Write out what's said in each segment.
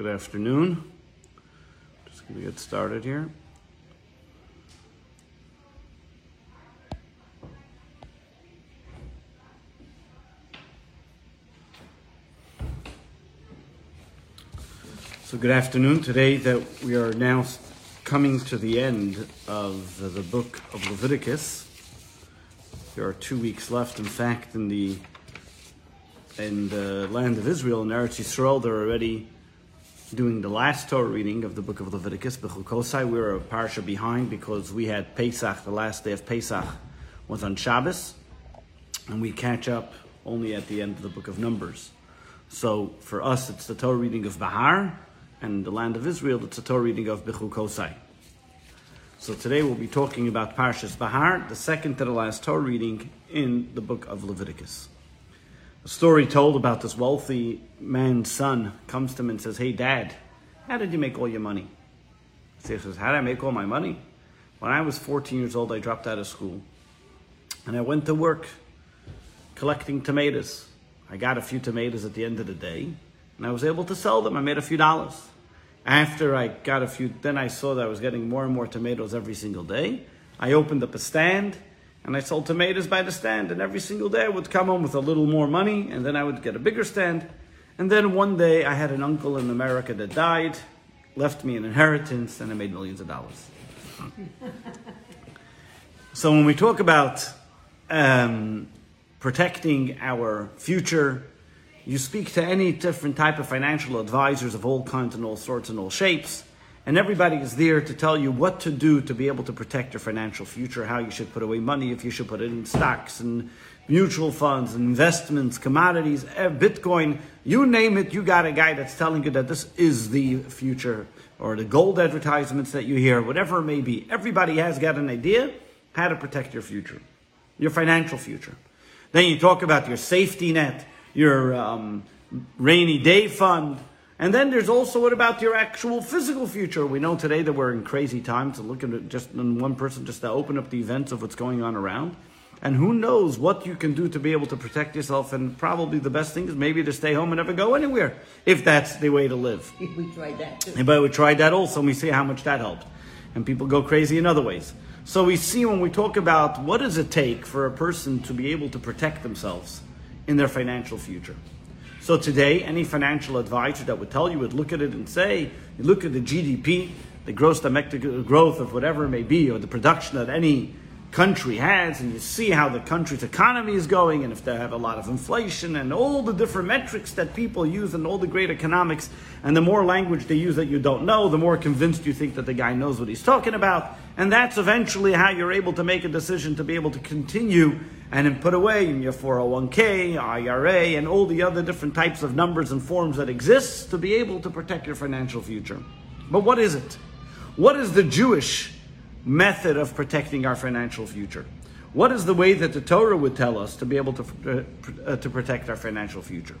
Good afternoon. Just going to get started here. So, good afternoon. Today, that we are now coming to the end of the, book of Leviticus. There are two weeks left. In fact, in the in the land of Israel, in Eretz Yisrael, they're already doing the last Torah reading of the book of Leviticus, Bechukosai. We were a parsha behind because we had Pesach, the last day of Pesach was on Shabbos, and we catch up only at the end of the book of Numbers. So for us, it's the Torah reading of Bahar, and the land of Israel, it's the Torah reading of Bechukosai. So today we'll be talking about Parshas Bahar, the second to the last Torah reading in the book of Leviticus a story told about this wealthy man's son comes to him and says, Hey, dad, how did you make all your money? He says, How did I make all my money? When I was 14 years old, I dropped out of school and I went to work collecting tomatoes. I got a few tomatoes at the end of the day and I was able to sell them. I made a few dollars. After I got a few, then I saw that I was getting more and more tomatoes every single day. I opened up a stand and I sold tomatoes by the stand. And every single day I would come home with a little more money, and then I would get a bigger stand. And then one day I had an uncle in America that died, left me an inheritance, and I made millions of dollars. so when we talk about um, protecting our future, you speak to any different type of financial advisors of all kinds and all sorts and all shapes and everybody is there to tell you what to do to be able to protect your financial future, how you should put away money, if you should put it in stocks and mutual funds, investments, commodities, eh, Bitcoin, you name it, you got a guy that's telling you that this is the future, or the gold advertisements that you hear, whatever it may be. Everybody has got an idea how to protect your future, your financial future. Then you talk about your safety net, your um, rainy day fund, and then there's also what about your actual physical future? We know today that we're in crazy times to look at just in one person just to open up the events of what's going on around. And who knows what you can do to be able to protect yourself. And probably the best thing is maybe to stay home and never go anywhere, if that's the way to live. If we tried that too. But we tried that also, and we see how much that helped. And people go crazy in other ways. So we see when we talk about what does it take for a person to be able to protect themselves in their financial future. So today, any financial advisor that would tell you would look at it and say, you look at the GDP, the gross domestic growth of whatever it may be, or the production that any country has, and you see how the country's economy is going, and if they have a lot of inflation, and all the different metrics that people use, and all the great economics, and the more language they use that you don't know, the more convinced you think that the guy knows what he's talking about. And that's eventually how you're able to make a decision to be able to continue and then put away in your 401k, IRA, and all the other different types of numbers and forms that exist to be able to protect your financial future. But what is it? What is the Jewish method of protecting our financial future? What is the way that the Torah would tell us to be able to, uh, to protect our financial future?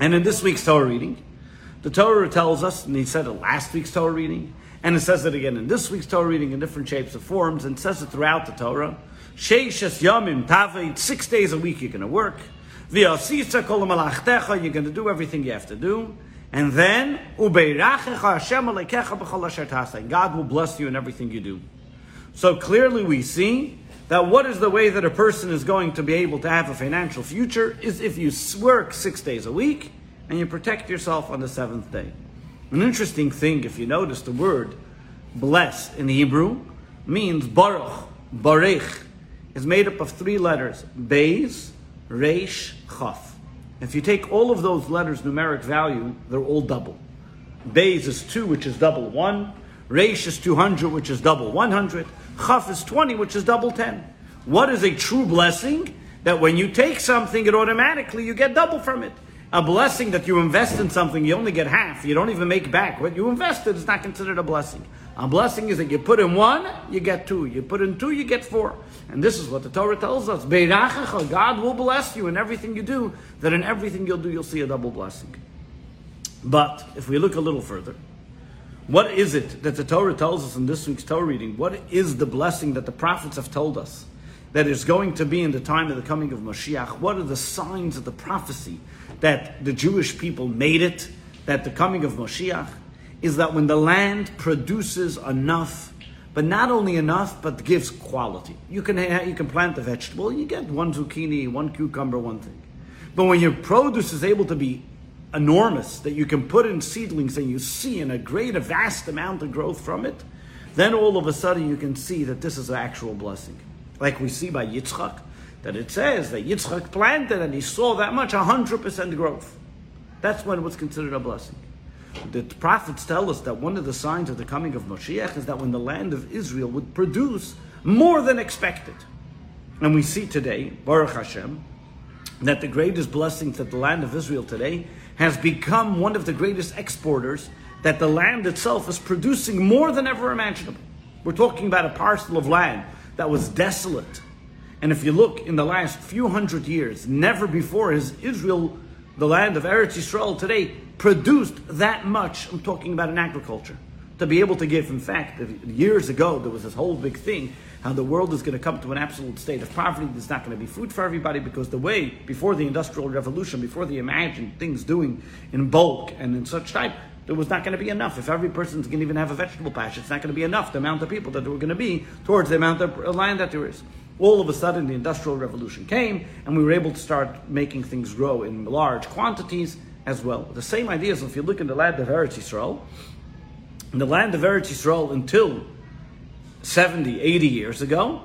And in this week's Torah reading, the Torah tells us, and he said it last week's Torah reading, and it says it again in this week's Torah reading in different shapes and forms, and says it throughout the Torah. Sheishes yamim tavit, six days a week you're going to work. V'yasisa kol you're going to do everything you have to do. And then, God will bless you in everything you do. So clearly we see that what is the way that a person is going to be able to have a financial future is if you work six days a week and you protect yourself on the seventh day. An interesting thing, if you notice the word bless in Hebrew means baruch, barech, is made up of three letters, Beis, Reish, Chaf. If you take all of those letters numeric value, they're all double. Beis is 2, which is double 1. Reish is 200, which is double 100. Chaf is 20, which is double 10. What is a true blessing? That when you take something, it automatically, you get double from it. A blessing that you invest in something, you only get half. You don't even make back. What you invested is not considered a blessing. A blessing is that you put in one, you get two. You put in two, you get four. And this is what the Torah tells us. God will bless you in everything you do, that in everything you'll do, you'll see a double blessing. But if we look a little further, what is it that the Torah tells us in this week's Torah reading? What is the blessing that the prophets have told us that is going to be in the time of the coming of Mashiach? What are the signs of the prophecy that the Jewish people made it, that the coming of Moshiach is that when the land produces enough, but not only enough, but gives quality. You can, you can plant the vegetable, you get one zucchini, one cucumber, one thing. But when your produce is able to be enormous, that you can put in seedlings and you see in a great, a vast amount of growth from it, then all of a sudden you can see that this is an actual blessing. Like we see by Yitzchak, that it says that Yitzchak planted and he saw that much, 100% growth. That's when it was considered a blessing. The prophets tell us that one of the signs of the coming of Moshiach is that when the land of Israel would produce more than expected. And we see today, Baruch Hashem, that the greatest blessing that the land of Israel today has become one of the greatest exporters, that the land itself is producing more than ever imaginable. We're talking about a parcel of land that was desolate. And if you look in the last few hundred years, never before has Israel, the land of Eretz Yisrael today, produced that much. I'm talking about in agriculture. To be able to give, in fact, years ago, there was this whole big thing how the world is going to come to an absolute state of poverty. There's not going to be food for everybody because the way, before the Industrial Revolution, before they imagined things doing in bulk and in such type, there was not going to be enough. If every person's going to even have a vegetable patch, it's not going to be enough, the amount of people that there were going to be towards the amount of land that there is. All of a sudden, the Industrial Revolution came, and we were able to start making things grow in large quantities as well. The same idea is if you look in the land of Eretz Yisrael, in the land of Eretz Yisrael until 70, 80 years ago,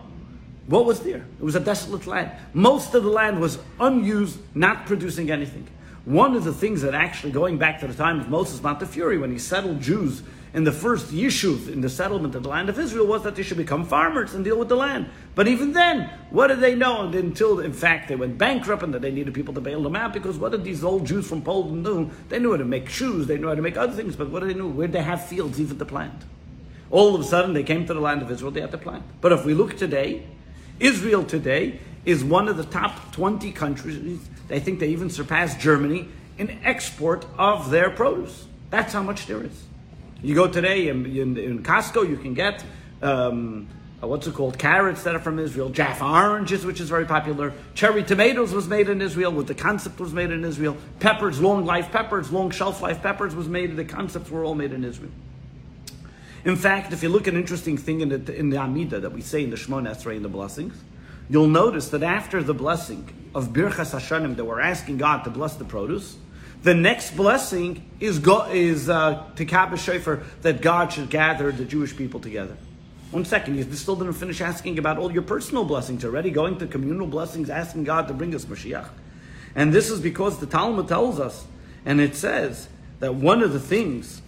what was there? It was a desolate land. Most of the land was unused, not producing anything. One of the things that actually, going back to the time of Moses Montefiore, when he settled Jews in the first Yishuv in the settlement of the land of Israel, was that they should become farmers and deal with the land. But even then, what did they know until, in fact, they went bankrupt and that they needed people to bail them out? Because what did these old Jews from Poland do? They knew how to make shoes, they knew how to make other things, but what did they know? Where they have fields even to plant? All of a sudden, they came to the land of Israel, they had to plant. But if we look today, Israel today is one of the top 20 countries. They think they even surpassed Germany in export of their produce. That's how much there is. You go today in, in, in Costco, you can get um, uh, what's it called? Carrots that are from Israel, Jaffa oranges, which is very popular. Cherry tomatoes was made in Israel, with the concept was made in Israel. Peppers, long life peppers, long shelf life peppers was made. The concepts were all made in Israel. In fact, if you look at an interesting thing in the, in the Amida that we say in the Shemona Esrei in the blessings, you'll notice that after the blessing of Birchas Hashanim that we're asking God to bless the produce, the next blessing is go, is uh, Tikab Shofar that God should gather the Jewish people together. One second, you still didn't finish asking about all your personal blessings already, going to communal blessings, asking God to bring us Mashiach. And this is because the Talmud tells us, and it says that one of the things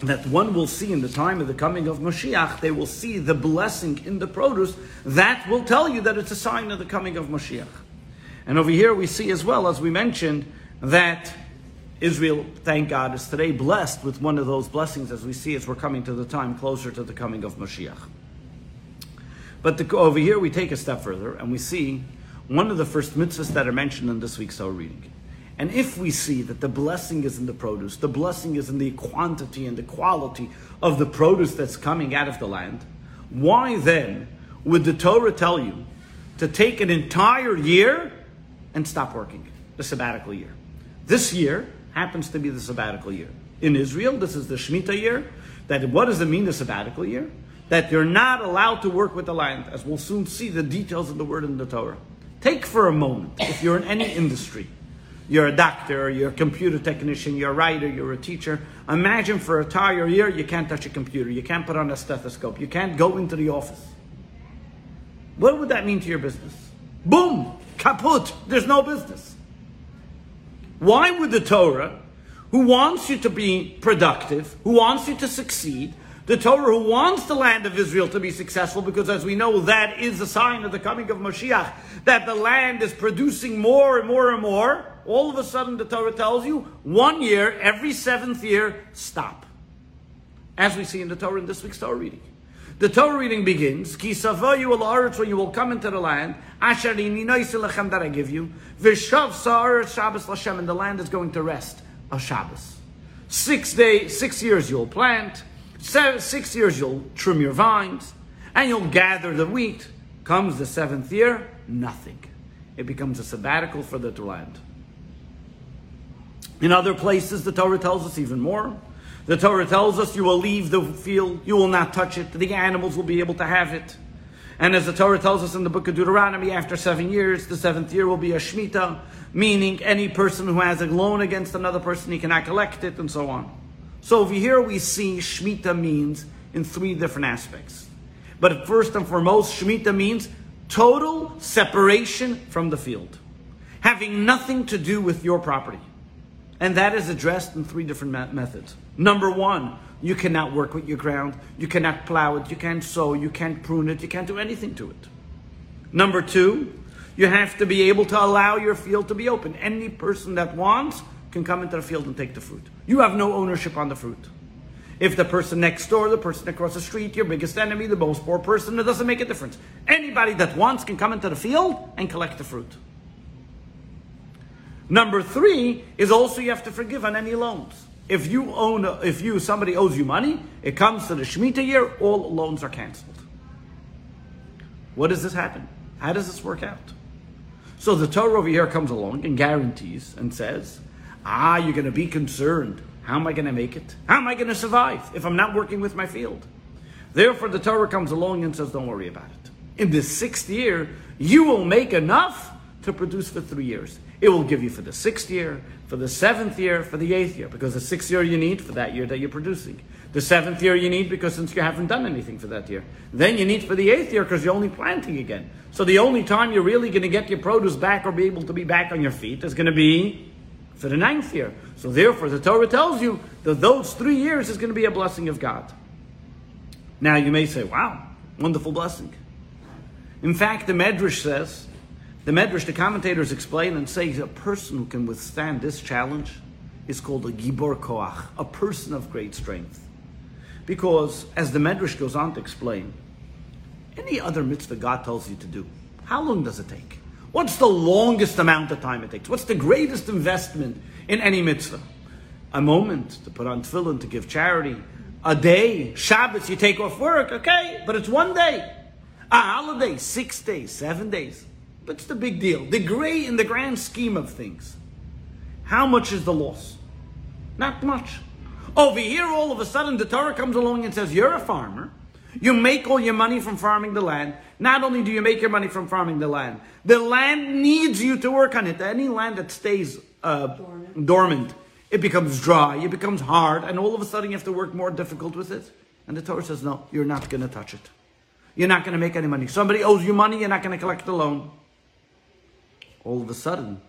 that one will see in the time of the coming of Mashiach, they will see the blessing in the produce. That will tell you that it's a sign of the coming of Mashiach. And over here we see as well, as we mentioned, that Israel, thank God, is today blessed with one of those blessings as we see as we're coming to the time closer to the coming of Mashiach. But the, over here we take a step further and we see one of the first mitzvahs that are mentioned in this week's Torah reading. And if we see that the blessing is in the produce, the blessing is in the quantity and the quality of the produce that's coming out of the land, why then would the Torah tell you to take an entire year and stop working, the sabbatical year? This year happens to be the sabbatical year. In Israel, this is the Shemitah year. That what does it mean, the sabbatical year? That you're not allowed to work with the land, as we'll soon see the details of the word in the Torah. Take for a moment, if you're in any industry, you're a doctor, you're a computer technician, you're a writer, you're a teacher. Imagine for a entire year you can't touch a computer, you can't put on a stethoscope, you can't go into the office. What would that mean to your business? Boom! Kaput! There's no business. Why would the Torah, who wants you to be productive, who wants you to succeed, the Torah who wants the land of Israel to be successful, because as we know, that is a sign of the coming of Mashiach, that the land is producing more and more and more, all of a sudden the Torah tells you one year, every seventh year, stop. As we see in the Torah in this week's Torah reading. The Torah reading begins, Ki savayu al when you will come into the land, Asher lechem that I give you, Vishav sa'aretz Shabbos Lashem, and the land is going to rest a Shabbos. Six days, six years you'll plant, seven, six years you'll trim your vines, and you'll gather the wheat. Comes the seventh year, nothing. It becomes a sabbatical for the land. In other places, the Torah tells us even more. The Torah tells us you will leave the field, you will not touch it, the animals will be able to have it. And as the Torah tells us in the book of Deuteronomy, after seven years, the seventh year will be a Shemitah, meaning any person who has a loan against another person, he cannot collect it, and so on. So over here we see Shemitah means in three different aspects. But first and foremost, Shemitah means total separation from the field, having nothing to do with your property. And that is addressed in three different methods. Number one, you cannot work with your ground, you cannot plow it, you can't sow, you can't prune it, you can't do anything to it. Number two, you have to be able to allow your field to be open. Any person that wants can come into the field and take the fruit. You have no ownership on the fruit. If the person next door, the person across the street, your biggest enemy, the most poor person, it doesn't make a difference. Anybody that wants can come into the field and collect the fruit. Number three is also you have to forgive on any loans. If you own, a, if you somebody owes you money, it comes to the Shemitah year, all loans are canceled. What does this happen? How does this work out? So the Torah over here comes along and guarantees and says, Ah, you're going to be concerned. How am I going to make it? How am I going to survive if I'm not working with my field? Therefore, the Torah comes along and says, Don't worry about it. In the sixth year, you will make enough to produce for three years. It will give you for the sixth year, for the seventh year, for the eighth year, because the sixth year you need for that year that you're producing. The seventh year you need because since you haven't done anything for that year. Then you need for the eighth year because you're only planting again. So the only time you're really going to get your produce back or be able to be back on your feet is going to be for the ninth year. So therefore, the Torah tells you that those three years is going to be a blessing of God. Now you may say, wow, wonderful blessing. In fact, the Medrash says, the Medrash, the commentators explain and say a person who can withstand this challenge is called a Gibor Koach, a person of great strength. Because, as the Medrash goes on to explain, any other mitzvah God tells you to do, how long does it take? What's the longest amount of time it takes? What's the greatest investment in any mitzvah? A moment to put on tefillin, to give charity. A day, Shabbos, you take off work, okay, but it's one day. A holiday, six days, seven days. What's the big deal? The great in the grand scheme of things. How much is the loss? Not much. Over here, all of a sudden, the Torah comes along and says, You're a farmer. You make all your money from farming the land. Not only do you make your money from farming the land, the land needs you to work on it. Any land that stays uh, dormant. dormant, it becomes dry, it becomes hard, and all of a sudden you have to work more difficult with it. And the Torah says, no, you're not going to touch it. You're not going to make any money. Somebody owes you money, you're not going to collect the loan. All of a sudden,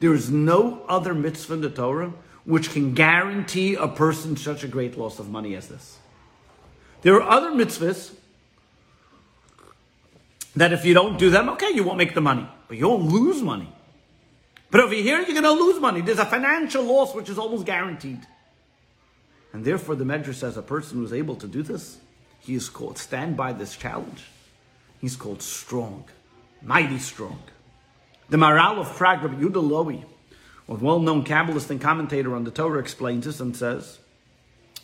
there is no other mitzvah in the Torah which can guarantee a person such a great loss of money as this. There are other mitzvahs that if you don't do them, okay, you won't make the money, but you won't lose money. But over here, you're going to lose money. There's a financial loss which is almost guaranteed. And therefore, the Medrash says a person who's able to do this, he is called, stand by this challenge. He's called strong, mighty strong. The Maharal of Prague, Rabbi Yehuda Lowy, a well-known Kabbalist and commentator on the Torah, explains this and says,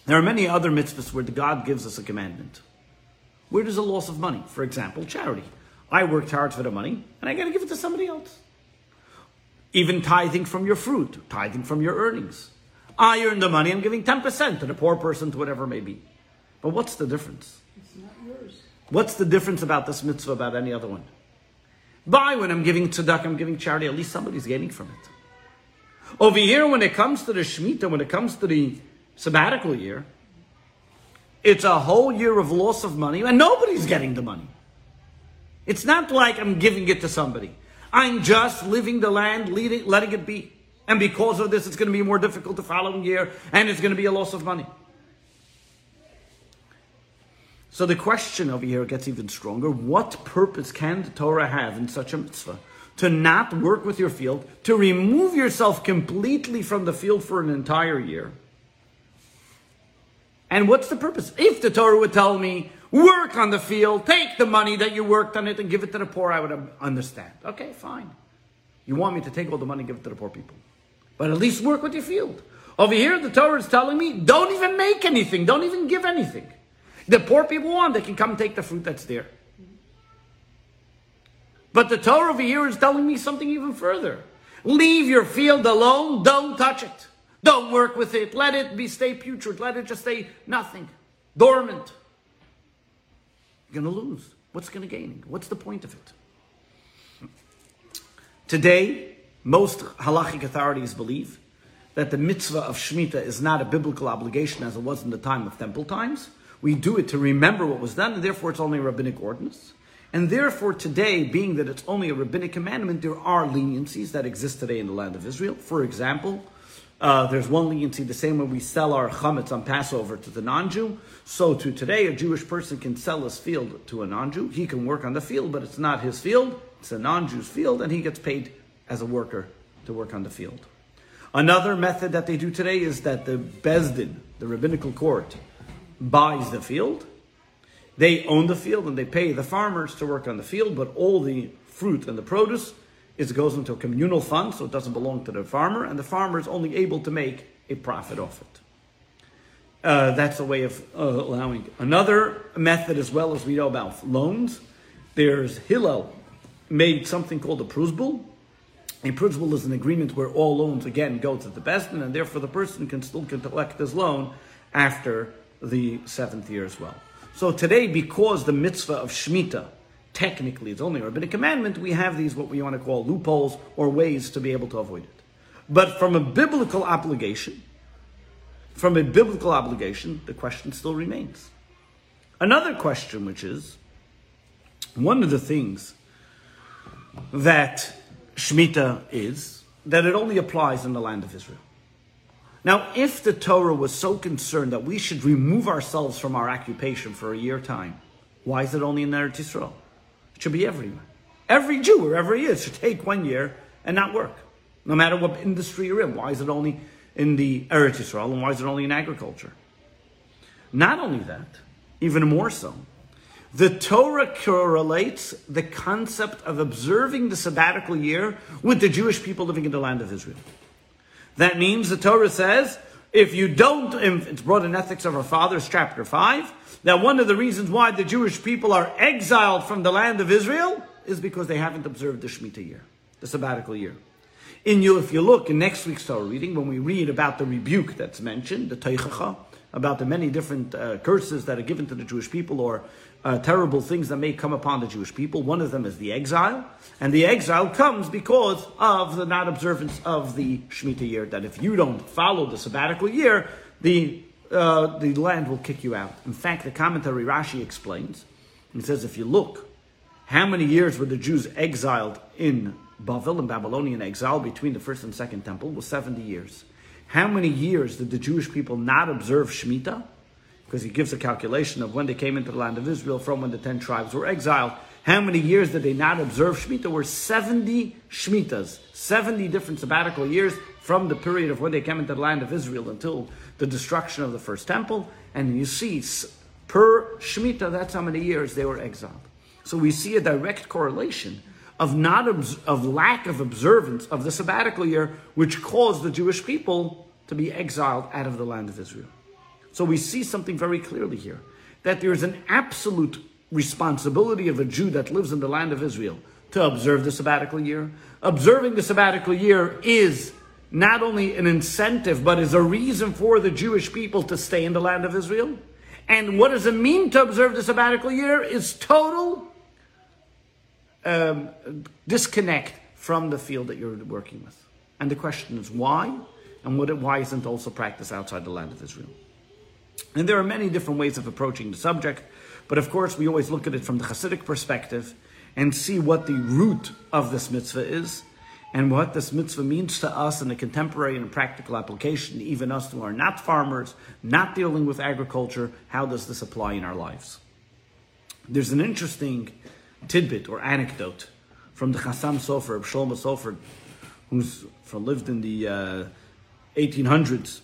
there are many other mitzvahs where the God gives us a commandment. Where there's a loss of money, for example, charity. I worked hard for the money and I got to give it to somebody else. Even tithing from your fruit, tithing from your earnings. I earn the money, I'm giving 10% to the poor person, to whatever may be. But what's the difference? It's not yours. What's the difference about this mitzvah about any other one? By when I'm giving tzedakah, I'm giving charity, at least somebody's gaining from it. Over here, when it comes to the Shemitah, when it comes to the sabbatical year, it's a whole year of loss of money and nobody's getting the money. It's not like I'm giving it to somebody. I'm just living the land, letting it be. And because of this, it's going to be more difficult the following year and it's going to be a loss of money. So the question over here gets even stronger. What purpose can the Torah have in such a mitzvah? To not work with your field, to remove yourself completely from the field for an entire year and what's the purpose? If the Torah would tell me, work on the field, take the money that you worked on it and give it to the poor, I would understand. Okay, fine. You want me to take all the money and give it to the poor people. But at least work with your field. Over here, the Torah is telling me, don't even make anything, don't even give anything. The poor people want, they can come take the fruit that's there. But the Torah over here is telling me something even further. Leave your field alone, don't touch it. Don't work with it. Let it be stay putrid. Let it just stay nothing, dormant. You're to lose. What's to gain? What's the point of it? Today, most halachic authorities believe that the mitzvah of Shemitah is not a biblical obligation as it was in the time of temple times. We do it to remember what was done, and therefore it's only a rabbinic ordinance. And therefore, today, being that it's only a rabbinic commandment, there are leniencies that exist today in the land of Israel. For example, uh, there's one leniency the same way we sell our chametz on Passover to the non-Jew. So to today, a Jewish person can sell his field to a non-Jew. He can work on the field, but it's not his field. It's a non-Jew's field, and he gets paid as a worker to work on the field. Another method that they do today is that the Beis Din, the rabbinical court, buys the field. They own the field and they pay the farmers to work on the field, but all the fruit and the produce is goes into a communal fund, so it doesn't belong to the farmer, and the farmer is only able to make a profit off it. Uh, that's a way of uh, allowing. Another method, as well as we know about loans, there's Hillel made something called a prusbul. A prusbul is an agreement where all loans again go to the Beis Din, and therefore the person can still collect his loan after the seventh year as well. So today, because the mitzvah of Shemitah technically it's only a rabbinic commandment, we have these what we want to call loopholes or ways to be able to avoid it. But from a biblical obligation, from a biblical obligation, the question still remains. Another question, which is one of the things that Shemitah is, that it only applies in the land of Israel. Now, if the Torah was so concerned that we should remove ourselves from our occupation for a year time, why is it only in Eretz Yisrael? It should be everywhere. Every Jew, wherever he is, should take one year and not work, no matter what industry you're in. Why is it only in the Eretz Yisrael and why is it only in agriculture? Not only that, even more so, the Torah correlates the concept of observing the sabbatical year with the Jewish people living in the land of Israel. That means the Torah says, if you don't, it's brought in Ethics of Our Fathers, chapter 5, that one of the reasons why the Jewish people are exiled from the land of Israel is because they haven't observed the Shemitah year, the sabbatical year. In you, if you look in next week's Torah reading, when we read about the rebuke that's mentioned, the Tochacha, about the many different uh, curses that are given to the Jewish people or uh, terrible things that may come upon the Jewish people. One of them is the exile, and the exile comes because of the not observance of the Shemitah year. That if you don't follow the sabbatical year, the uh, the land will kick you out. In fact, the commentary Rashi explains. He says, if you look, how many years were the Jews exiled in Bavel in Babylonian exile between the first and second temple was 70 years. How many years did the Jewish people not observe Shemitah? Because he gives a calculation of when they came into the land of Israel from when the ten tribes were exiled. How many years did they not observe Shemitah? Were 70 Shemitahs, 70 different sabbatical years from the period of when they came into the land of Israel until the destruction of the first temple. And you see, per Shemitah, that's how many years they were exiled. So we see a direct correlation of not of lack of observance of the sabbatical year, which caused the Jewish people to be exiled out of the land of Israel. So we see something very clearly here that there is an absolute responsibility of a Jew that lives in the land of Israel to observe the sabbatical year. Observing the sabbatical year is not only an incentive, but is a reason for the Jewish people to stay in the land of Israel. And what does it mean to observe the sabbatical year? Is total um, disconnect from the field that you're working with. And the question is why? And what, why isn't also practiced outside the land of Israel? And there are many different ways of approaching the subject, but of course, we always look at it from the Hasidic perspective and see what the root of this mitzvah is and what this mitzvah means to us in a contemporary and practical application, even us who are not farmers, not dealing with agriculture. How does this apply in our lives? There's an interesting tidbit or anecdote from the Chassam Sofer, Shlomo Sofer, who's lived in the uh, 1800s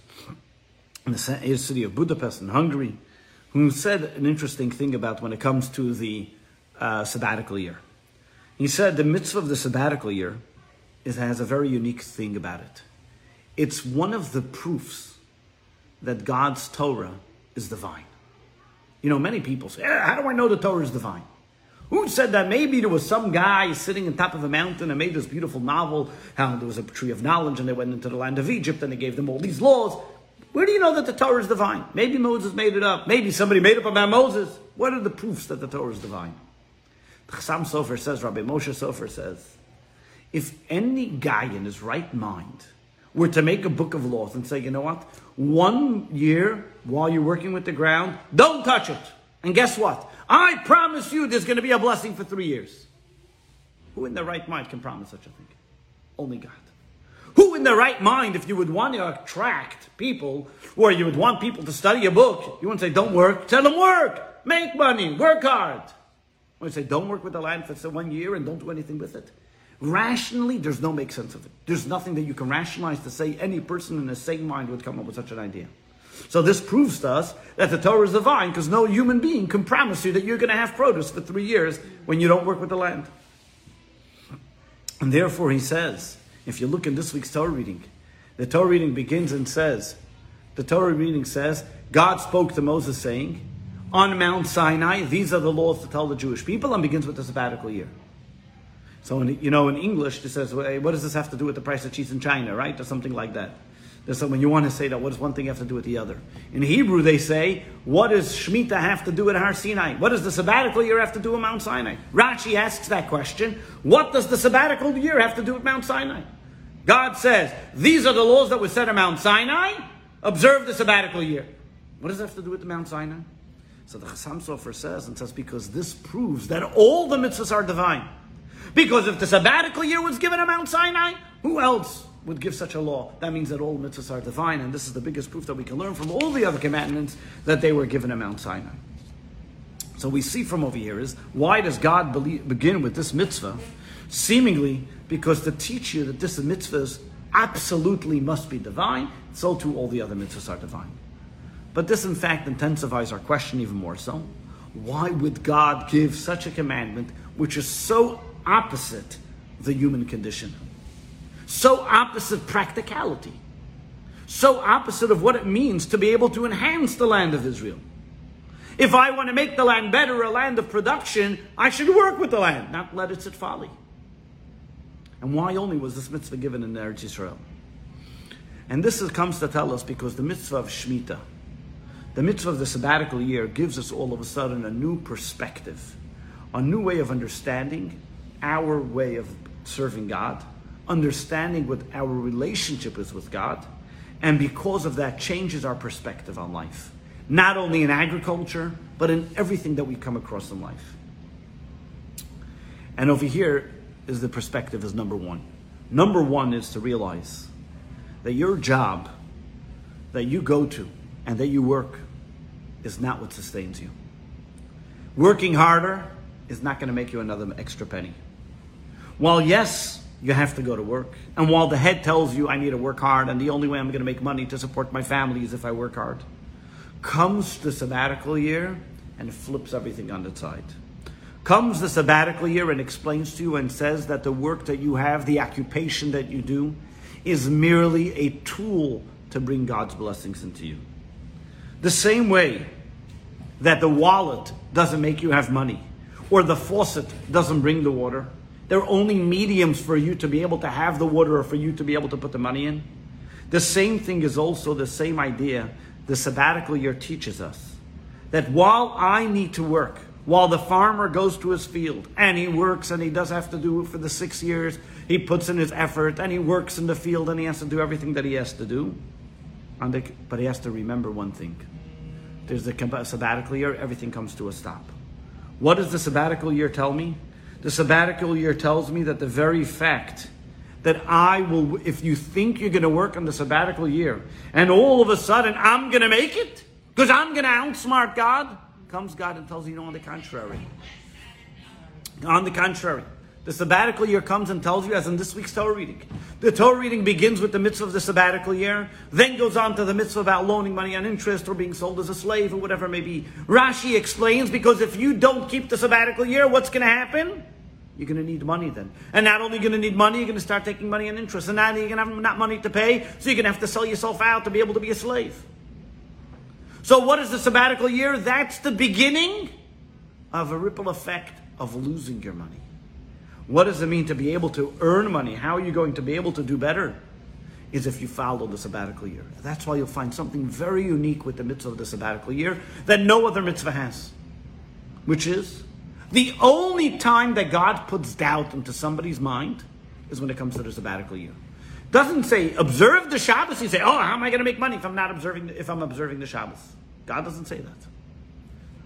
in the city of Budapest in Hungary, who said an interesting thing about when it comes to the uh, sabbatical year. He said the mitzvah of the sabbatical year is, has a very unique thing about it. It's one of the proofs that God's Torah is divine. You know, many people say, How do I know the Torah is divine? Who said that maybe there was some guy sitting on top of a mountain and made this beautiful novel, how there was a tree of knowledge and they went into the land of Egypt and they gave them all these laws? Where do you know that the Torah is divine? Maybe Moses made it up. Maybe somebody made up about Moses. What are the proofs that the Torah is divine? The Chassam Sofer says, Rabbi Moshe Sofer says, if any guy in his right mind were to make a book of laws and say, you know what? One year while you're working with the ground, don't touch it. And guess what? I promise you there's going to be a blessing for three years. Who in their right mind can promise such a thing? Only God. Who in their right mind, if you would want to attract people, or you would want people to study a book, you wouldn't say, don't work. Tell them work, make money, work hard. Or you say, don't work with the land for one year and don't do anything with it. Rationally, there's no make sense of it. There's nothing that you can rationalize to say any person in a sane mind would come up with such an idea. So this proves to us that the Torah is divine because no human being can promise you that you're going to have produce for three years when you don't work with the land. And therefore, he says, if you look in this week's Torah reading, the Torah reading begins and says, the Torah reading says, God spoke to Moses saying, on Mount Sinai, these are the laws to tell the Jewish people, and begins with the sabbatical year. So, in, you know, in English, it says, what does this have to do with the price of cheese in China, right? Or something like that. There's some, when you want to say that, what does one thing have to do with the other? In Hebrew, they say, what does Shemitah have to do with Har Sinai? What does the sabbatical year have to do with Mount Sinai? Rashi asks that question. What does the sabbatical year have to do with Mount Sinai? God says, these are the laws that were set on Mount Sinai. Observe the sabbatical year. What does that have to do with the Mount Sinai? So the Chassam Sofer says, and says, because this proves that all the mitzvahs are divine. Because if the sabbatical year was given on Mount Sinai, who else would give such a law? That means that all mitzvahs are divine, and this is the biggest proof that we can learn from all the other commandments that they were given on Mount Sinai. So we see from over here is why does God believe, begin with this mitzvah? Seemingly because to teach you that this mitzvah absolutely must be divine, so too all the other mitzvahs are divine. But this, in fact, intensifies our question even more so. Why would God give such a commandment which is so opposite the human condition. So opposite practicality. So opposite of what it means to be able to enhance the land of Israel. If I want to make the land better, a land of production, I should work with the land, not let it sit folly. And why only was this mitzvah given in Eretz Israel? And this is, comes to tell us because the mitzvah of Shemitah, the mitzvah of the sabbatical year, gives us all of a sudden a new perspective, a new way of understanding our way of serving God, understanding what our relationship is with God, and because of that changes our perspective on life. Not only in agriculture, but in everything that we come across in life. And over here is the perspective is number one. Number one is to realize that your job that you go to and that you work is not what sustains you. Working harder is not going to make you another extra penny. While yes, you have to go to work, and while the head tells you I need to work hard, and the only way I'm going to make money to support my family is if I work hard, comes the sabbatical year and flips everything on its side. Comes the sabbatical year and explains to you and says that the work that you have, the occupation that you do, is merely a tool to bring God's blessings into you. The same way that the wallet doesn't make you have money, or the faucet doesn't bring the water, they're only mediums for you to be able to have the water or for you to be able to put the money in. The same thing is also the same idea the sabbatical year teaches us. That while I need to work, while the farmer goes to his field and he works and he does have to do it for the six years, he puts in his effort and he works in the field and he has to do everything that he has to do. but he has to remember one thing. There's the sabbatical year, everything comes to a stop. What does the sabbatical year tell me? The sabbatical year tells me that the very fact that I will, if you think you're going to work on the sabbatical year, and all of a sudden I'm going to make it because I'm going to outsmart God, comes God and tells you, no, on the contrary. On the contrary. The sabbatical year comes and tells you, as in this week's Torah reading. The Torah reading begins with the mitzvah of the sabbatical year, then goes on to the mitzvah about loaning money on interest or being sold as a slave or whatever it may be. Rashi explains because if you don't keep the sabbatical year, what's going to happen? You're going to need money then. And not only going to need money, you're going to start taking money on interest. And now you're going to have not money to pay, so you're going to have to sell yourself out to be able to be a slave. So what is the sabbatical year? That's the beginning of a ripple effect of losing your money. What does it mean to be able to earn money? How are you going to be able to do better? Is if you follow the sabbatical year. That's why you'll find something very unique with the mitzvah of the sabbatical year that no other mitzvah has, which is the only time that God puts doubt into somebody's mind is when it comes to the sabbatical year. Doesn't say observe the Shabbos. You say, oh, how am I going to make money if I'm not observing if I'm observing the Shabbos? God doesn't say that.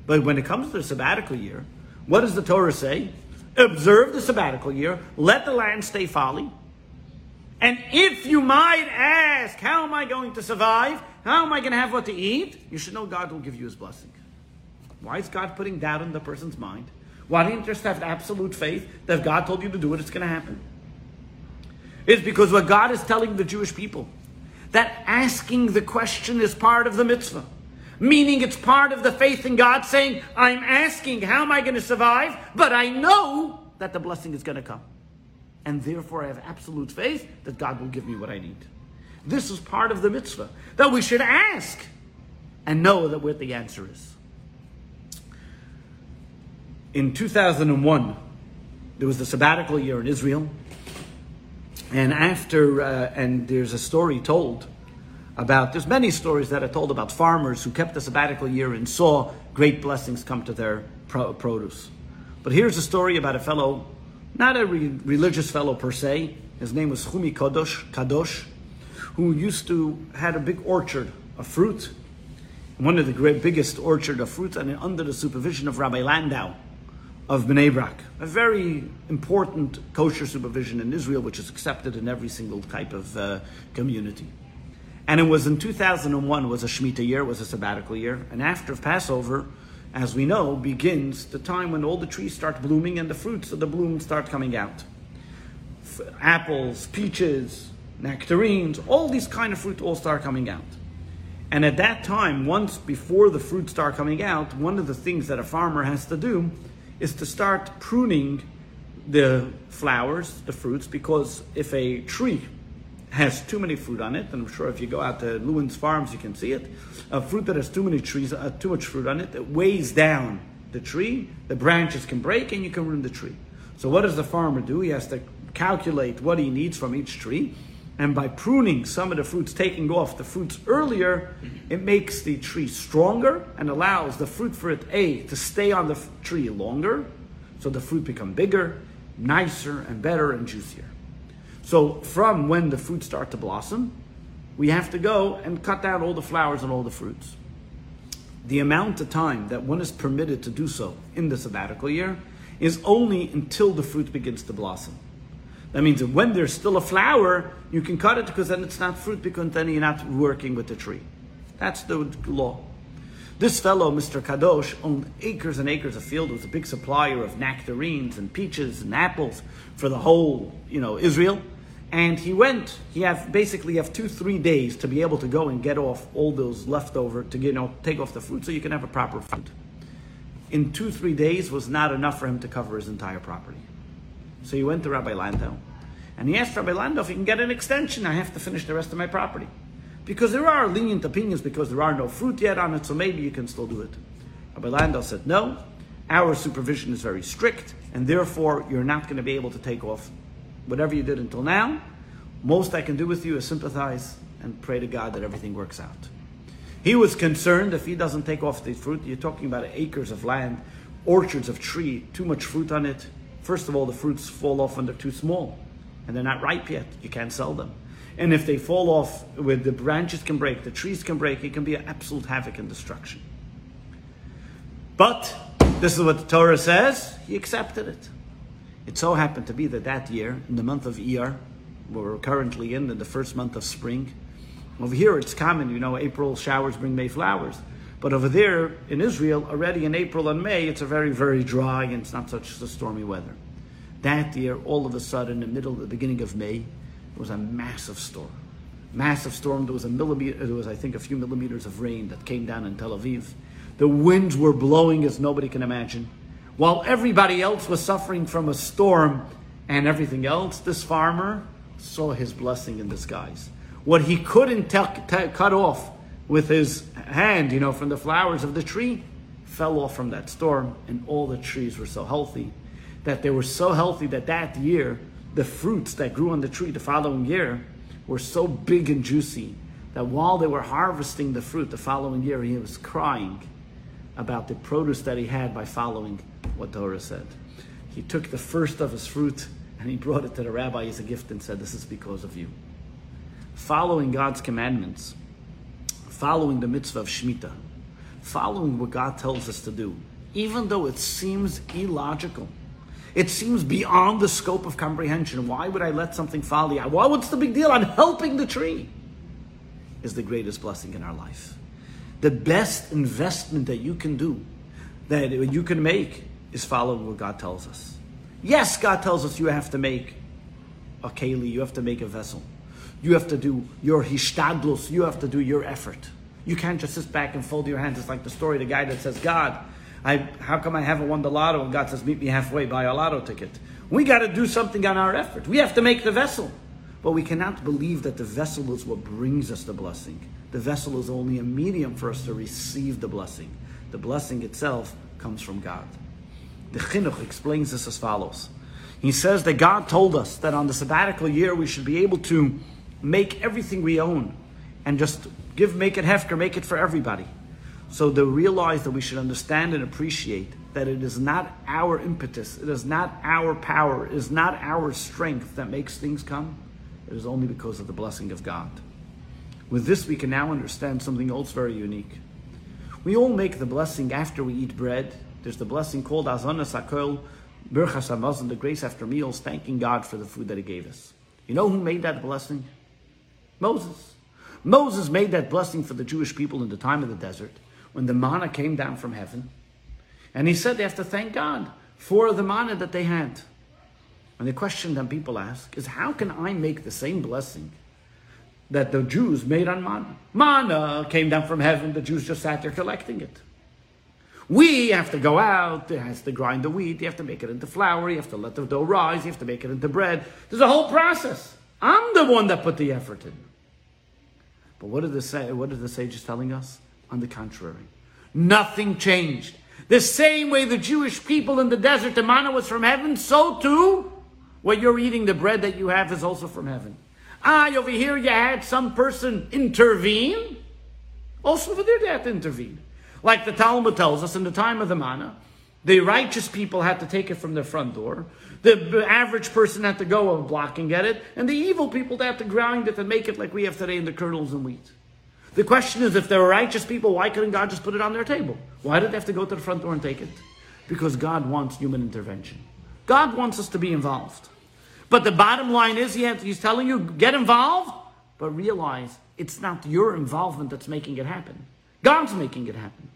But when it comes to the sabbatical year, what does the Torah say? Observe the sabbatical year. Let the land stay folly. And if you might ask, how am I going to survive? How am I going to have what to eat? You should know God will give you his blessing. Why is God putting doubt in the person's mind? Why don't you just have absolute faith that if God told you to do it, it's going to happen? It's because what God is telling the Jewish people that asking the question is part of the mitzvah. Meaning it's part of the faith in God saying, I'm asking, how am I going to survive? But I know that the blessing is going to come. And therefore I have absolute faith that God will give me what I need. This is part of the mitzvah that we should ask and know that what the answer is in 2001, there was the sabbatical year in Israel. And after, uh, and there's a story told about, there's many stories that are told about farmers who kept the sabbatical year and saw great blessings come to their pro- produce. But here's a story about a fellow, not a re- religious fellow per se. His name was Chumi Kadosh, Kadosh, who used to, had a big orchard of fruit. One of the great, biggest orchard of fruit, and under the supervision of Rabbi Landau of Bnei Brak, a very important kosher supervision in Israel, which is accepted in every single type of uh, community. And it was in 2001 was a Shemitah year, was a sabbatical year, and after Passover, as we know, begins the time when all the trees start blooming and the fruits of the bloom start coming out. F- apples, peaches, nectarines, all these kind of fruit all start coming out. And at that time, once before the fruits start coming out, one of the things that a farmer has to do is to start pruning the flowers, the fruits, because if a tree has too many fruit on it, and I'm sure if you go out to Lewin's Farms, you can see it. A fruit that has too many trees, uh, too much fruit on it, it weighs down the tree. The branches can break, and you can ruin the tree. So what does the farmer do? He has to calculate what he needs from each tree, and by pruning some of the fruits, taking off the fruits earlier, it makes the tree stronger and allows the fruit for it A to stay on the tree longer, so the fruit become bigger, nicer, and better and juicier. So from when the fruits start to blossom, we have to go and cut down all the flowers and all the fruits. The amount of time that one is permitted to do so in the sabbatical year is only until the fruit begins to blossom. That means that when there's still a flower, you can cut it because then it's not fruit because then you're not working with the tree. That's the law. This fellow, Mr. Kadosh, owned acres and acres of field, was a big supplier of nectarines and peaches and apples for the whole, you know, Israel. And he went, he have basically have two, three days to be able to go and get off all those leftover, to you know, take off the fruit so you can have a proper fruit. In two, three days was not enough for him to cover his entire property. So he went to Rabbi Landau and he asked Rabbi Landau if he can get an extension. I have to finish the rest of my property. Because there are lenient opinions because there are no fruit yet on it, so maybe you can still do it. Rabbi Landau said, no, our supervision is very strict, and therefore you're not going to be able to take off whatever you did until now. Most I can do with you is sympathize and pray to God that everything works out. He was concerned if he doesn't take off the fruit, you're talking about acres of land, orchards of tree, too much fruit on it. First of all, the fruits fall off when they're too small and they're not ripe yet. You can't sell them. And if they fall off, with the branches can break, the trees can break, it can be an absolute havoc and destruction. But this is what the Torah says. He accepted it. It so happened to be that that year, in the month of Iyar, where we're currently in, in the first month of spring, over here it's common, you know, April showers bring May flowers. But over there in Israel, already in April and May, it's a very, very dry and it's not such a stormy weather. That year, all of a sudden, in the middle, the beginning of May, there was a massive storm. Massive storm. There was a millimeter. There was, I think, a few millimeters of rain that came down in Tel Aviv. The winds were blowing as nobody can imagine. While everybody else was suffering from a storm and everything else, this farmer saw his blessing in disguise. What he couldn't t- t- cut off with his hand, you know, from the flowers of the tree, fell off from that storm, and all the trees were so healthy that they were so healthy that that year, the fruits that grew on the tree the following year were so big and juicy that while they were harvesting the fruit the following year, he was crying about the produce that he had by following what Torah said. He took the first of his fruit and he brought it to the rabbi as a gift and said, This is because of you. Following God's commandments, following the mitzvah of Shemitah, following what God tells us to do, even though it seems illogical. It seems beyond the scope of comprehension. Why would I let something fall? Why? What's the big deal? I'm helping the tree. Is the greatest blessing in our life. The best investment that you can do, that you can make, is follow what God tells us. Yes, God tells us you have to make a keli, you have to make a vessel. You have to do your hishtadlus, you have to do your effort. You can't just sit back and fold your hands. It's like the story, of the guy that says, God, I, how come I haven't won the lotto? And God says, meet me halfway, buy a lotto ticket. We got to do something on our effort. We have to make the vessel. But we cannot believe that the vessel is what brings us the blessing. The vessel is only a medium for us to receive the blessing. The blessing itself comes from God. The Chinuch explains this as follows. He says that God told us that on the sabbatical year we should be able to make everything we own and just give, make it hefker, make it for everybody. So to realize that we should understand and appreciate that it is not our impetus, it is not our power, it is not our strength that makes things come. It is only because of the blessing of God. With this, we can now understand something else very unique. We all make the blessing after we eat bread. There's the blessing called Hazan es Hakol, Birchas Hamazon, the grace after meals, thanking God for the food that He gave us. You know who made that blessing? Moses. Moses made that blessing for the Jewish people in the time of the desert when the manna came down from heaven. And he said they have to thank God for the manna that they had. And the question that people ask is how can I make the same blessing that the Jews made on manna? Manna came down from heaven, the Jews just sat there collecting it. We have to go out, it has to grind the wheat, you have to make it into flour, you have to let the dough rise, you have to make it into bread. There's a whole process. I'm the one that put the effort in. But what did the? What did the sages telling us? On the contrary, nothing changed. The same way the Jewish people in the desert, the manna was from heaven, so too, what you're eating, the bread that you have, is also from heaven. Ah, over here you had some person intervene. Also over there they had to intervene. Like the Talmud tells us in the time of the manna, the righteous people had to take it from their front door. The average person had to go a block and get it. And the evil people had to grind it and make it like we have today in the kernels and wheat. The question is, if there were righteous people, why couldn't God just put it on their table? Why did they have to go to the front door and take it? Because God wants human intervention. God wants us to be involved. But the bottom line is, he he's telling you, get involved, but realize it's not your involvement that's making it happen. God's making it happen.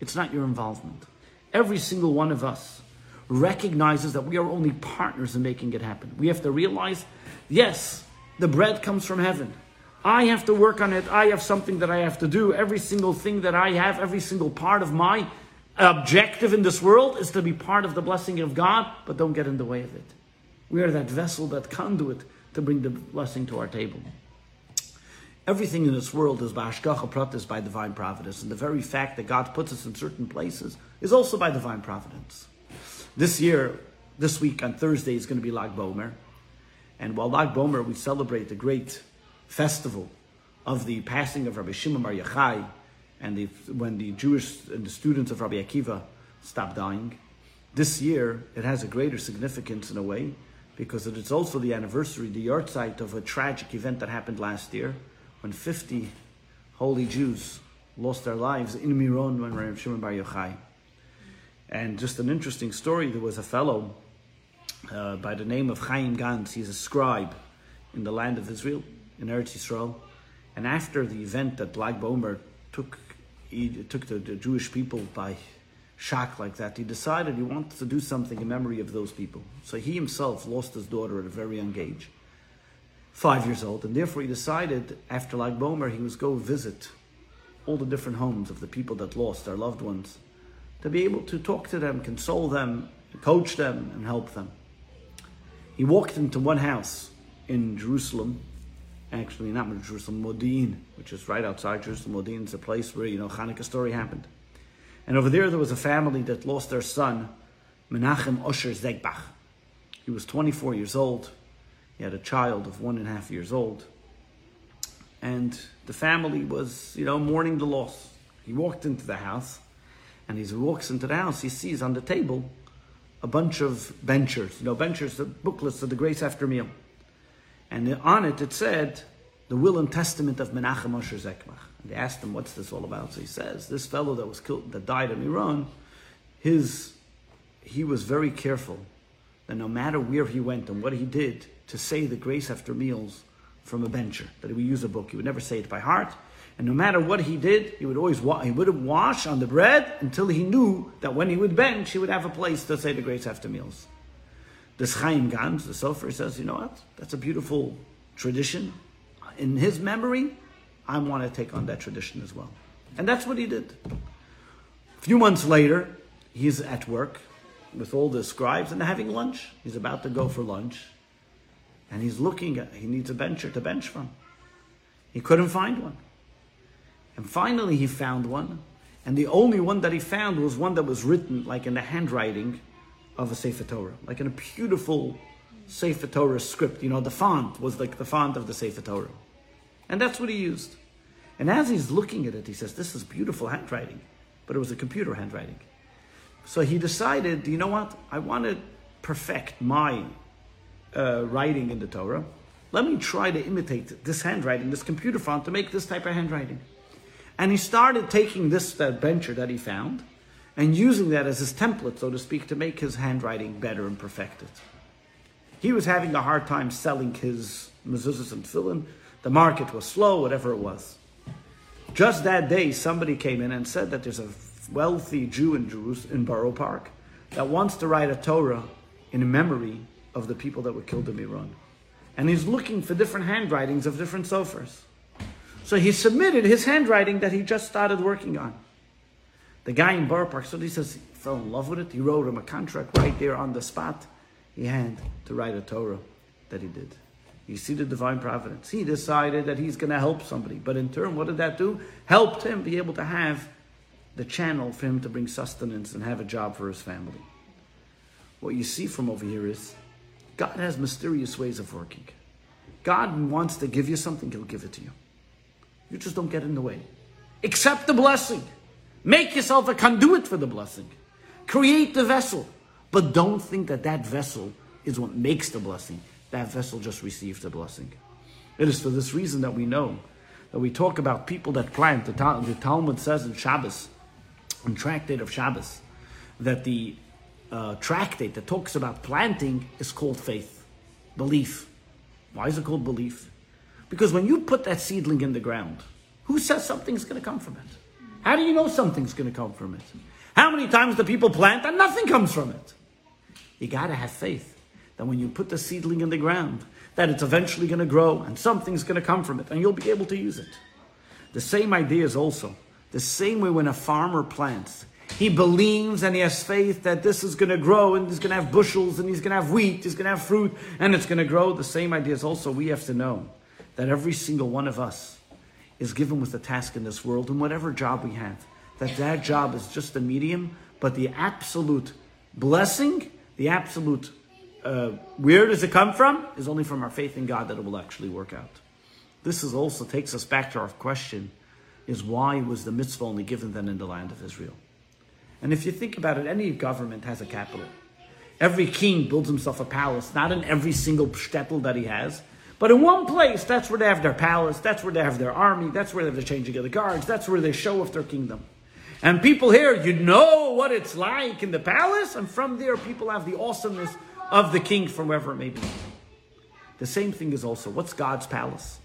It's not your involvement. Every single one of us recognizes that we are only partners in making it happen. We have to realize, yes, the bread comes from heaven. I have to work on it. I have something that I have to do. Every single thing that I have, every single part of my objective in this world is to be part of the blessing of God, but don't get in the way of it. We are that vessel, that conduit to bring the blessing to our table. Everything in this world is by Hashgacha Pratis, by divine providence. And the very fact that God puts us in certain places is also by divine providence. This year, this week on Thursday is going to be Lag B'Omer. And while Lag B'Omer, we celebrate the great festival of the passing of Rabbi Shimon Bar Yochai and the, when the Jewish and the students of Rabbi Akiva stopped dying. This year, it has a greater significance in a way because it is also the anniversary, the yahrzeit of a tragic event that happened last year when 50 holy Jews lost their lives in Miron when Rabbi Shimon Bar Yochai and just an interesting story there was a fellow uh, by the name of Chaim Gans, he's a scribe in the land of Israel, in Eretz Yisrael. And after the event that Lag B'Omer took, he took the, the Jewish people by shock like that, he decided he wanted to do something in memory of those people. So he himself lost his daughter at a very young age, five years old, and therefore he decided after Lag B'Omer he was go visit all the different homes of the people that lost their loved ones to be able to talk to them, console them, coach them, and help them. He walked into one house in Jerusalem, actually not in Jerusalem, Modin, which is right outside Jerusalem. Modin is a place where, you know, Hanukkah story happened. And over there, there was a family that lost their son Menachem Osher Zegbach. He was 24 years old. He had a child of one and a half years old. And the family was, you know, mourning the loss. He walked into the house, and as he walks into the house, he sees on the table a bunch of benchers. You know, benchers, the booklets of the Grace After Meal. And on it, it said, the will and testament of Menachem Moshe Zekmach. They asked him, what's this all about? So he says, this fellow that was killed, that died in Miron, his, he was very careful that no matter where he went and what he did, to say the grace after meals from a bencher, that he would use a book. He would never say it by heart. And no matter what he did, he would always wa- he would wash on the bread until he knew that when he would bench, he would have a place to say the grace after meals. This Chaim Gans, the Sofer, says, you know what? That's a beautiful tradition. In his memory, I want to take on that tradition as well. And that's what he did. A few months later, he's at work with all the scribes and they're having lunch. He's about to go for lunch. And he's looking at, he needs a bencher to bench from. He couldn't find one. And finally he found one. And the only one that he found was one that was written like in the handwriting of a Sefer Torah, like in a beautiful Sefer Torah script. You know, the font was like the font of the Sefer Torah. And that's what he used. And as he's looking at it, he says, This is beautiful handwriting. But it was a computer handwriting. So he decided, you know what? I want to perfect my uh, writing in the Torah. Let me try to imitate this handwriting, this computer font, to make this type of handwriting. And he started taking this that that he found and using that as his template, so to speak, to make his handwriting better and perfect it. He was having a hard time selling his mezuzahs and tefillin. The market was slow, whatever it was. Just that day, somebody came in and said that there's a wealthy Jew in Jerusalem, in Borough Park, that wants to write a Torah in memory of the people that were killed in Miron. And he's looking for different handwritings of different soferim. So he submitted his handwriting that he just started working on. The guy in Borough Park, so he says he fell in love with it. He wrote him a contract right there on the spot. He had to write a Torah that he did. You see the divine providence. He decided that he's going to help somebody. But in turn, what did that do? Helped him be able to have the channel for him to bring sustenance and have a job for his family. What you see from over here is God has mysterious ways of working. God wants to give you something, He'll give it to you. You just don't get in the way. Accept the blessing. Make yourself a conduit for the blessing. Create the vessel. But don't think that that vessel is what makes the blessing. That vessel just received the blessing. It is for this reason that we know that we talk about people that plant. The, the Talmud says in Shabbos, in Tractate of Shabbos, that the uh, tractate that talks about planting is called faith, belief. Why is it called belief? Because when you put that seedling in the ground, who says something's going to come from it? How do you know something's going to come from it? How many times do people plant and nothing comes from it? You got to have faith that when you put the seedling in the ground, that it's eventually going to grow and something's going to come from it and you'll be able to use it. The same idea is also the same way when a farmer plants, he believes and he has faith that this is going to grow and he's going to have bushels and he's going to have wheat, he's going to have fruit and it's going to grow. The same idea is also we have to know that every single one of us is given with a task in this world and whatever job we have, that that job is just a medium, but the absolute blessing, the absolute uh, where does it come from? Is only from our faith in God that it will actually work out. This is also takes us back to our question: Is why was the mitzvah only given then in the land of Israel? And if you think about it, any government has a capital. Every king builds himself a palace, not in every single shtetl that he has, but in one place, that's where they have their palace, that's where they have their army, that's where they have the changing of the guards, that's where they show off their kingdom. And people here, you know what it's like in the palace, and from there, people have the awesomeness of the king from wherever it may be. The same thing is also what's God's palace?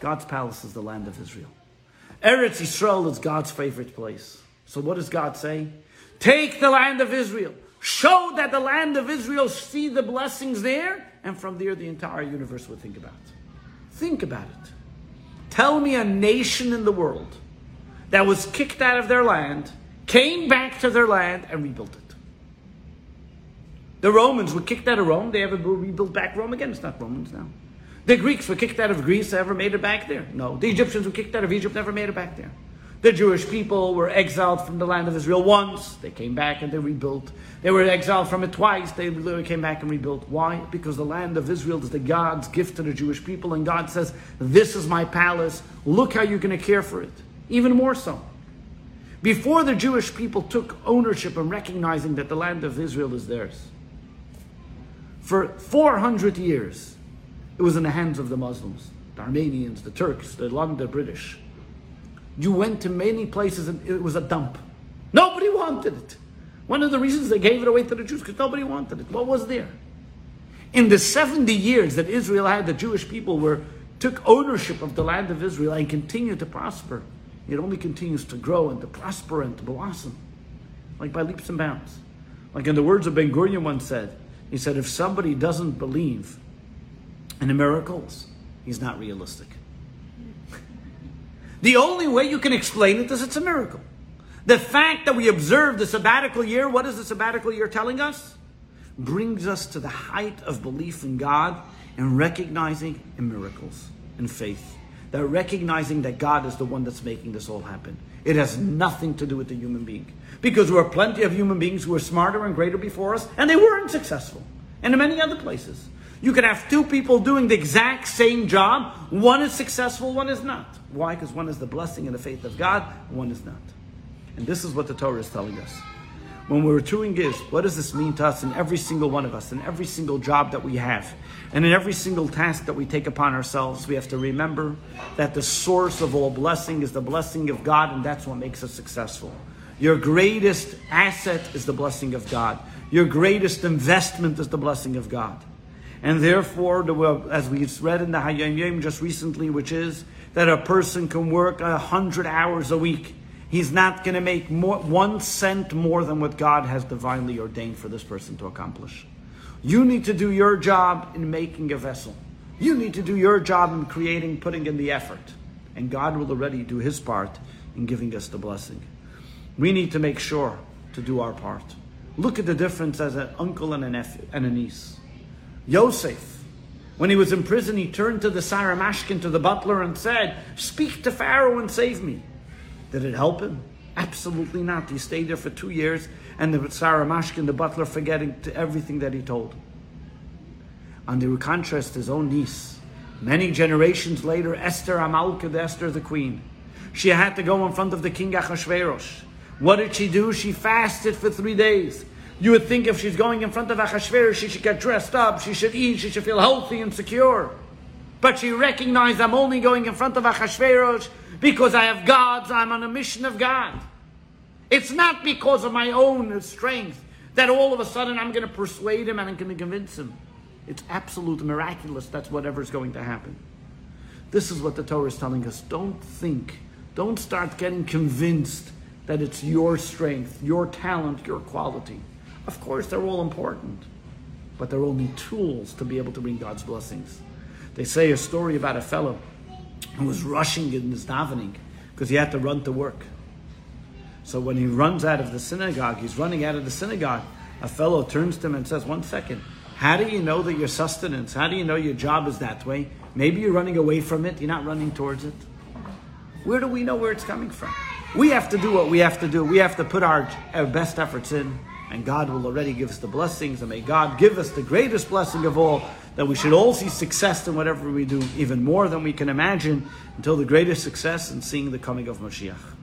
God's palace is the land of Israel. Eretz Yisrael is God's favorite place. So what does God say? Take the land of Israel. Show that the land of Israel see the blessings there, and from there the entire universe will think about it. Think about it. Tell me a nation in the world that was kicked out of their land, came back to their land, and rebuilt it. The Romans were kicked out of Rome. They ever rebuilt back Rome again? It's not Romans now. The Greeks were kicked out of Greece. They ever made it back there? No. The Egyptians were kicked out of Egypt. Never made it back there. The Jewish people were exiled from the land of Israel once. They came back and they rebuilt. They were exiled from it twice. They came back and rebuilt. Why? Because the land of Israel is the God's gift to the Jewish people, and God says, This is my palace. Look how you're going to care for it. Even more so. Before the Jewish people took ownership and recognizing that the land of Israel is theirs, for 400 years, it was in the hands of the Muslims, the Armenians, the Turks, the London, the British. You went to many places and it was a dump. Nobody wanted it. One of the reasons they gave it away to the Jews because nobody wanted it. What was there? In the 70 years that Israel had, the Jewish people were took ownership of the land of Israel and continued to prosper. It only continues to grow and to prosper and to blossom, like by leaps and bounds. Like in the words of Ben Gurion once said, he said, if somebody doesn't believe in the miracles, he's not realistic. the only way you can explain it is it's a miracle. The fact that we observe the sabbatical year, what is the sabbatical year telling us? Brings us to the height of belief in God and recognizing in miracles and faith. That recognizing that God is the one that's making this all happen. It has nothing to do with the human being. Because there are plenty of human beings who are smarter and greater before us, and they weren't successful. And in many other places. You could have two people doing the exact same job. One is successful, one is not. Why? Because one is the blessing and the faith of God, one is not. And this is what the Torah is telling us. When we're doing is, what does this mean to us in every single one of us, in every single job that we have, and in every single task that we take upon ourselves? We have to remember that the source of all blessing is the blessing of God, and that's what makes us successful. Your greatest asset is the blessing of God. Your greatest investment is the blessing of God. And therefore, as we've read in the Hayom Yom just recently, which is that a person can work a hundred hours a week He's not going to make more, one cent more than what God has divinely ordained for this person to accomplish. You need to do your job in making a vessel. You need to do your job in creating, putting in the effort. And God will already do his part in giving us the blessing. We need to make sure to do our part. Look at the difference as an uncle and a nephew and a niece. Yosef, when he was in prison, he turned to the Sar Hamashkim, to the butler, and said, Speak to Pharaoh and save me. Did it help him? Absolutely not. He stayed there for two years, and the Sar Hamashkim, the butler, forgetting everything that he told. On the contrast, his own niece, many generations later, Esther HaMalka, the Esther the queen, she had to go in front of the king Achashverosh. What did she do? She fasted for three days. You would think if she's going in front of Achashverosh, she should get dressed up, she should eat, she should feel healthy and secure. But she recognized I'm only going in front of Achashverosh because I have God's, I'm on a mission of God. It's not because of my own strength that all of a sudden I'm going to persuade him and I'm going to convince him. It's absolute miraculous. That's whatever's going to happen. This is what the Torah is telling us. Don't think, don't start getting convinced that it's your strength, your talent, your quality. Of course, they're all important, but they're only tools to be able to bring God's blessings. They say a story about a fellow who was rushing in his davening because he had to run to work. So when he runs out of the synagogue, he's running out of the synagogue. A fellow turns to him and says, One second, how do you know that your sustenance, how do you know your job is that way? Maybe you're running away from it, you're not running towards it. Where do we know where it's coming from? We have to do what we have to do. We have to put our, our best efforts in, and God will already give us the blessings. And may God give us the greatest blessing of all, that we should all see success in whatever we do, even more than we can imagine, until the greatest success in seeing the coming of Mashiach.